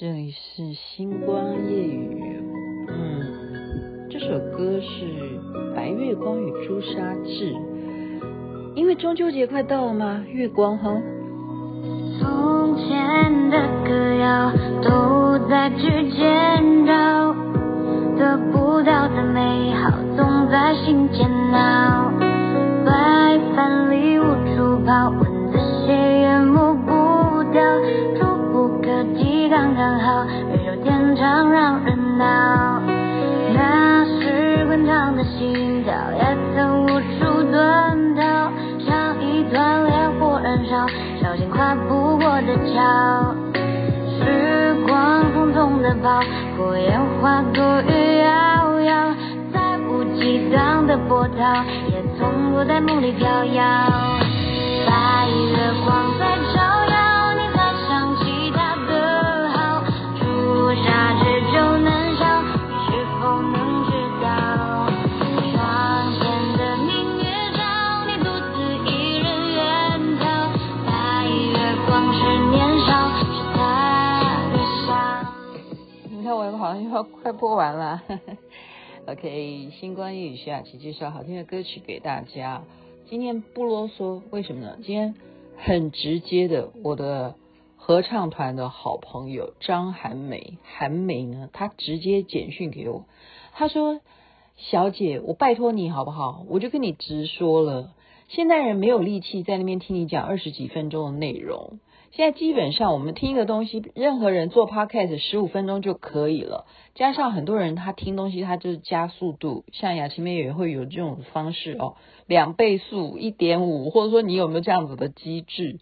这里是星光夜雨，嗯，这首歌是《白月光与朱砂痣》，因为中秋节快到了嘛，月光哈。从前的歌谣都在指尖绕，得不到的美好总在心间闹，白帆里无处跑，也从不在梦里飘摇。白月光在照耀，你拉响吉他的号，朱砂痣就能消，你是否能知道？窗前的明月照，你独自一人远眺。白月光是年少，是他的笑。你看我好像又要快播完了。呵呵，OK。星光夜语徐雅琪介绍好听的歌曲给大家。今天不啰嗦，为什么呢？今天很直接的，我的合唱团的好朋友张涵梅，韩梅呢，她直接简讯给我，她说：“小姐，我拜托你好不好？我就跟你直说了，现代人没有力气在那边听你讲二十几分钟的内容。”现在基本上我们听一个东西，任何人做 podcast 十五分钟就可以了。加上很多人他听东西，他就是加速度，像雅琪妹也会有这种方式哦，两倍速、一点五，或者说你有没有这样子的机制？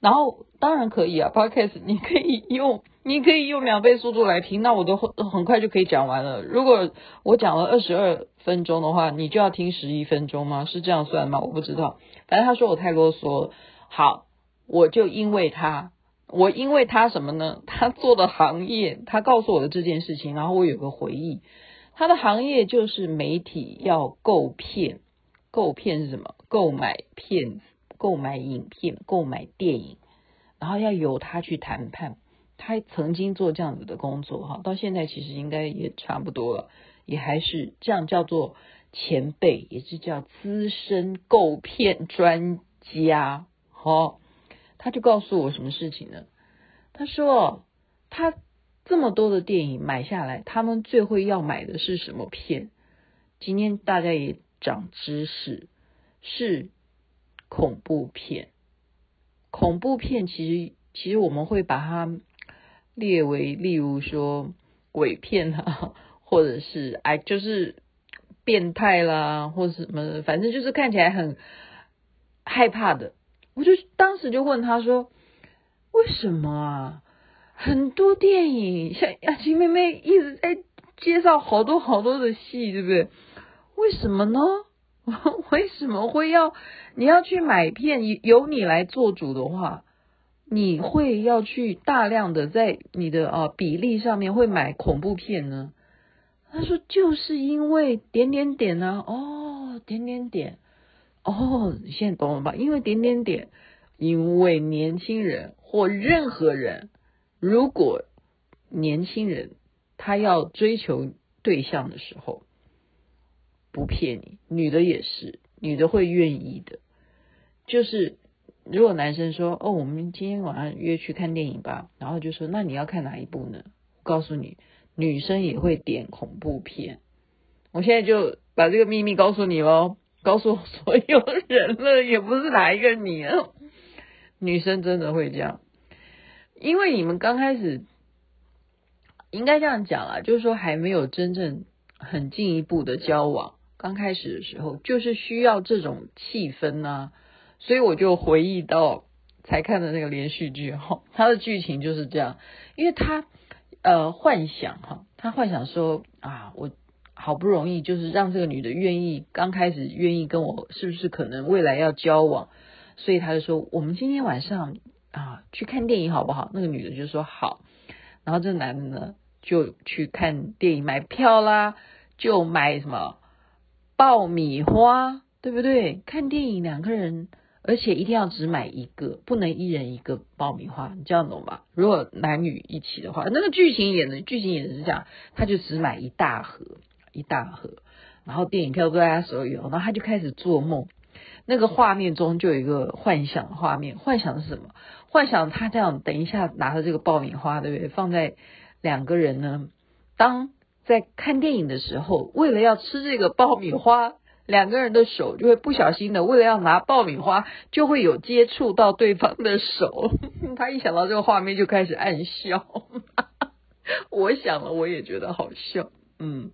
然后当然可以啊，podcast 你可以用，你可以用两倍速度来听，那我都很快就可以讲完了。如果我讲了二十二分钟的话，你就要听十一分钟吗？是这样算吗？我不知道，反正他说我太啰嗦。好。我就因为他，我因为他什么呢？他做的行业，他告诉我的这件事情，然后我有个回忆。他的行业就是媒体要购片，购片是什么？购买片，购买影片，购买电影，然后要由他去谈判。他曾经做这样子的工作，哈，到现在其实应该也差不多了，也还是这样叫做前辈，也是叫资深购片专家，好。他就告诉我什么事情呢？他说他这么多的电影买下来，他们最会要买的是什么片？今天大家也长知识，是恐怖片。恐怖片其实其实我们会把它列为，例如说鬼片啊，或者是哎就是变态啦，或者什么，反正就是看起来很害怕的。我就当时就问他说：“为什么啊？很多电影像雅琪妹妹一直在介绍好多好多的戏，对不对？为什么呢？为什么会要你要去买片？由你来做主的话，你会要去大量的在你的啊比例上面会买恐怖片呢？”他说：“就是因为点点点呢，哦，点点点。”哦，你现在懂了吧？因为点点点，因为年轻人或任何人，如果年轻人他要追求对象的时候，不骗你，女的也是，女的会愿意的。就是如果男生说：“哦，我们今天晚上约去看电影吧。”然后就说：“那你要看哪一部呢？”告诉你，女生也会点恐怖片。我现在就把这个秘密告诉你喽。告诉所有人了，也不是哪一个你啊，女生真的会这样，因为你们刚开始应该这样讲啊，就是说还没有真正很进一步的交往，刚开始的时候就是需要这种气氛呐、所以我就回忆到才看的那个连续剧哈，它的剧情就是这样，因为他呃幻想哈，他幻想说啊我。好不容易就是让这个女的愿意，刚开始愿意跟我，是不是可能未来要交往？所以他就说，我们今天晚上啊去看电影好不好？那个女的就说好，然后这男的呢就去看电影，买票啦，就买什么爆米花，对不对？看电影两个人，而且一定要只买一个，不能一人一个爆米花，你这样懂吧？如果男女一起的话，那个剧情演的剧情演的是这样，他就只买一大盒，一大盒，然后电影票都在他手里，然后他就开始做梦，那个画面中就有一个幻想画面，幻想是什么？幻想他这样，等一下拿着这个爆米花，对不对？放在两个人呢，当在看电影的时候，为了要吃这个爆米花。两个人的手就会不小心的，为了要拿爆米花，就会有接触到对方的手。他一想到这个画面，就开始暗笑。我想了，我也觉得好笑。嗯，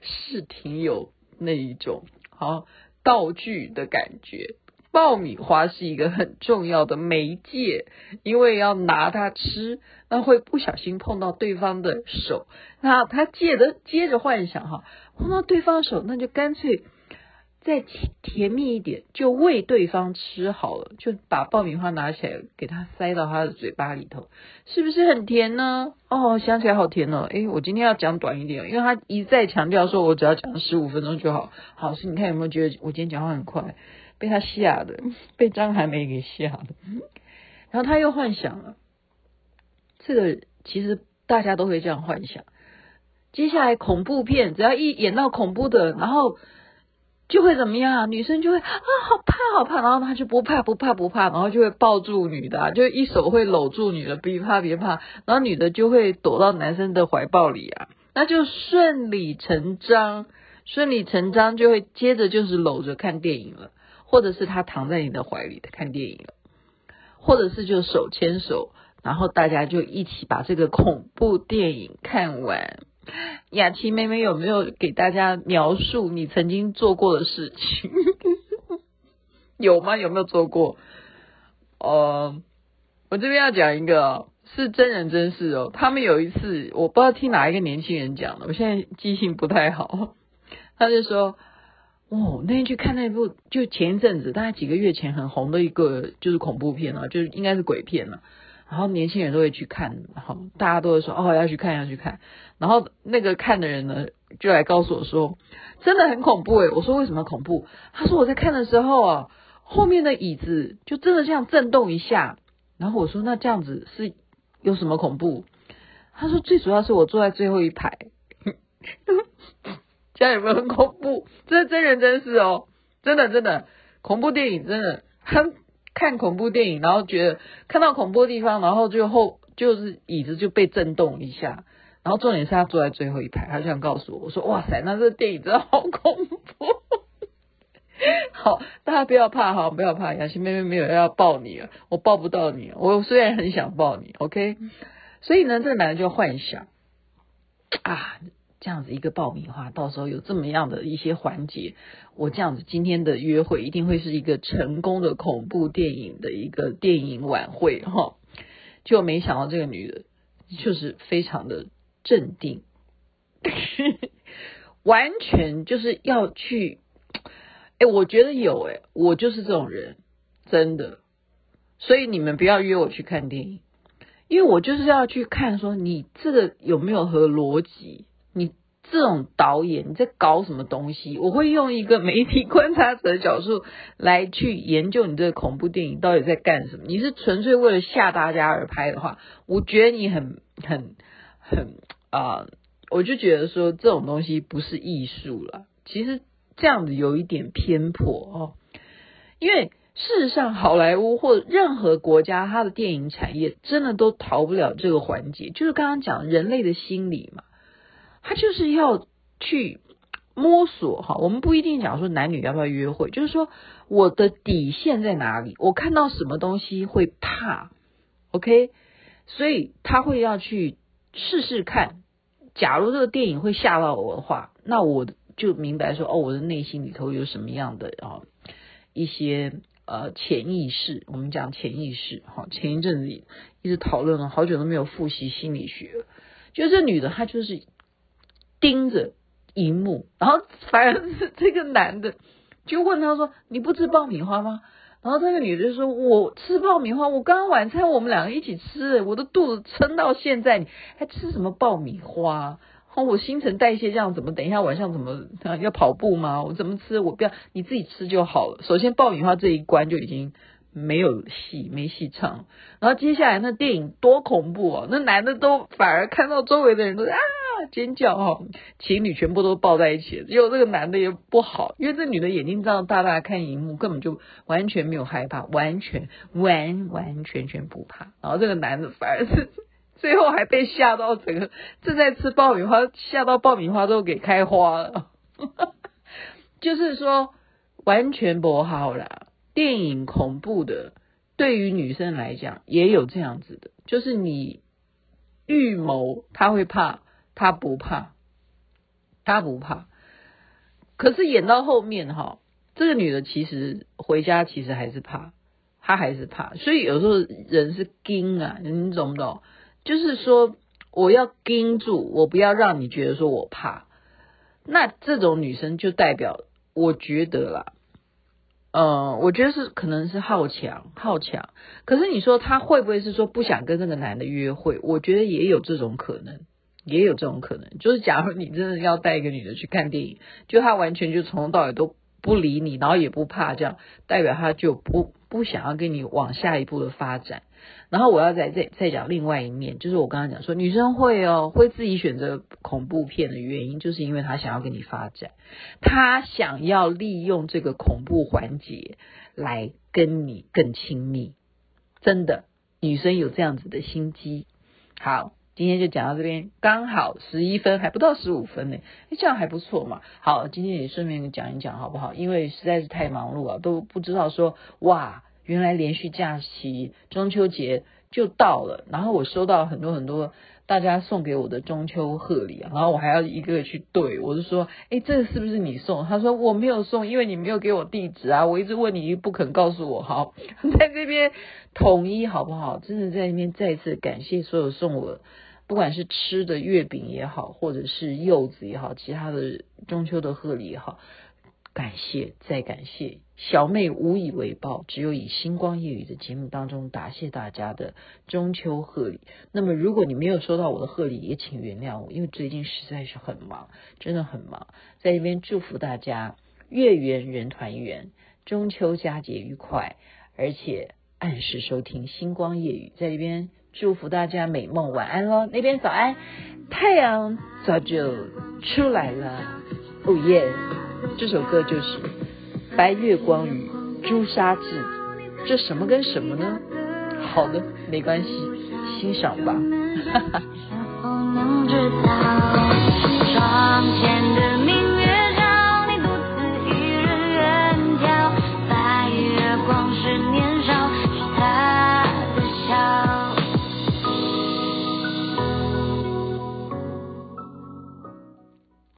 是挺有那一种好道具的感觉。爆米花是一个很重要的媒介，因为要拿它吃，那会不小心碰到对方的手。那他借着接着幻想哈，碰到对方手，那就干脆。再甜蜜一点，就喂对方吃好了，就把爆米花拿起来给他塞到他的嘴巴里头，是不是很甜呢？哦，想起来好甜哦！诶，我今天要讲短一点，因为他一再强调说我只要讲十五分钟就好。好，是你看有没有觉得我今天讲话很快？被他吓的，被张海梅给吓的。然后他又幻想了，这个其实大家都会这样幻想。接下来恐怖片，只要一演到恐怖的，然后。就会怎么样？女生就会啊，好怕好怕，然后他就不怕不怕不怕，然后就会抱住女的，就一手会搂住女的，别怕别怕，然后女的就会躲到男生的怀抱里啊，那就顺理成章，顺理成章就会接着就是搂着看电影了，或者是他躺在你的怀里看电影了，或者是就手牵手，然后大家就一起把这个恐怖电影看完。雅琪妹妹有没有给大家描述你曾经做过的事情？有吗？有没有做过？呃，我这边要讲一个，是真人真事哦。他们有一次，我不知道听哪一个年轻人讲的，我现在记性不太好。他就说：“哦，那天去看那部，就前一阵子，大概几个月前很红的一个，就是恐怖片啊，就是应该是鬼片了啊。然后年轻人都会去看，然后大家都会说：哦，要去看，要去看。”然后那个看的人呢，就来告诉我说，真的很恐怖诶。我说为什么恐怖？他说我在看的时候啊，后面的椅子就真的这样震动一下。然后我说那这样子是有什么恐怖？他说最主要是我坐在最后一排，这样有没有很恐怖？这是真人真事哦，真的真的恐怖电影真的，很看恐怖电影，然后觉得看到恐怖的地方，然后就后就是椅子就被震动一下。然后重点是他坐在最后一排，他就想告诉我，我说哇塞，那这个电影真的好恐怖。好，大家不要怕哈，不要怕，雅琪妹妹没有要抱你了，我抱不到你，我虽然很想抱你，OK。所以呢，这个男人就幻想啊，这样子一个爆米花，到时候有这么样的一些环节，我这样子今天的约会一定会是一个成功的恐怖电影的一个电影晚会哈。就没想到这个女的，就是非常的。镇定，完全就是要去。哎，我觉得有哎，我就是这种人，真的。所以你们不要约我去看电影，因为我就是要去看，说你这个有没有合逻辑？这种导演你在搞什么东西？我会用一个媒体观察者的角度来去研究你这个恐怖电影到底在干什么。你是纯粹为了吓大家而拍的话，我觉得你很很。很啊、我就觉得说这种东西不是艺术了。其实这样子有一点偏颇哦，因为事实上好莱坞或任何国家，它的电影产业真的都逃不了这个环节，就是刚刚讲人类的心理嘛，他就是要去摸索哈。我们不一定讲说男女要不要约会，就是说我的底线在哪里，我看到什么东西会怕，OK，所以他会要去。试试看，假如这个电影会吓到我的话，那我就明白说，哦，我的内心里头有什么样的啊一些呃潜意识。我们讲潜意识，哈，前一阵子一直讨论了好久都没有复习心理学，就这女的她就是盯着荧幕，然后反而是这个男的就问他说：“你不吃爆米花吗？”然后那个女的就说：“我吃爆米花，我刚刚晚餐我们两个一起吃，我的肚子撑到现在，你还吃什么爆米花？”哦，我新陈代谢这样怎么？等一下晚上怎么要跑步吗？我怎么吃？我不要，你自己吃就好了。首先爆米花这一关就已经没有戏，没戏唱。然后接下来那电影多恐怖哦，那男的都反而看到周围的人都啊尖叫哈，情侣全部都抱在一起，结果这个男的也不好，因为这女的眼睛这样大大看荧幕，根本就完全没有害怕，完全完完全全不怕。然后这个男的反而是。最后还被吓到，整个正在吃爆米花，吓到爆米花都给开花了。就是说，完全不好啦。电影恐怖的，对于女生来讲也有这样子的，就是你预谋他会怕，他不怕，他不怕。可是演到后面哈，这个女的其实回家其实还是怕，她还是怕。所以有时候人是盯啊，你懂不懂？就是说，我要盯住，我不要让你觉得说我怕。那这种女生就代表，我觉得啦，呃，我觉得是可能是好强，好强。可是你说她会不会是说不想跟那个男的约会？我觉得也有这种可能，也有这种可能。就是假如你真的要带一个女的去看电影，就她完全就从头到尾都不理你，然后也不怕，这样代表她就不不想要跟你往下一步的发展。然后我要再再再讲另外一面，就是我刚刚讲说，女生会哦，会自己选择恐怖片的原因，就是因为她想要跟你发展，她想要利用这个恐怖环节来跟你更亲密。真的，女生有这样子的心机。好，今天就讲到这边，刚好十一分，还不到十五分呢，哎，这样还不错嘛。好，今天也顺便讲一讲好不好？因为实在是太忙碌了，都不知道说哇。原来连续假期中秋节就到了，然后我收到很多很多大家送给我的中秋贺礼，然后我还要一个个去对，我就说，哎，这个是不是你送？他说我没有送，因为你没有给我地址啊，我一直问你不肯告诉我，好，在这边统一好不好？真的在那边再次感谢所有送我，不管是吃的月饼也好，或者是柚子也好，其他的中秋的贺礼也好。感谢，再感谢，小妹无以为报，只有以星光夜雨的节目当中答谢大家的中秋贺礼。那么，如果你没有收到我的贺礼，也请原谅我，因为最近实在是很忙，真的很忙。在这边祝福大家月圆人团圆，中秋佳节愉快，而且按时收听星光夜雨。在这边祝福大家美梦，晚安喽。那边早安，太阳早就出来了，哦耶！这首歌就是《白月光与朱砂痣，这什么跟什么呢？好的，没关系，欣赏吧，哈哈。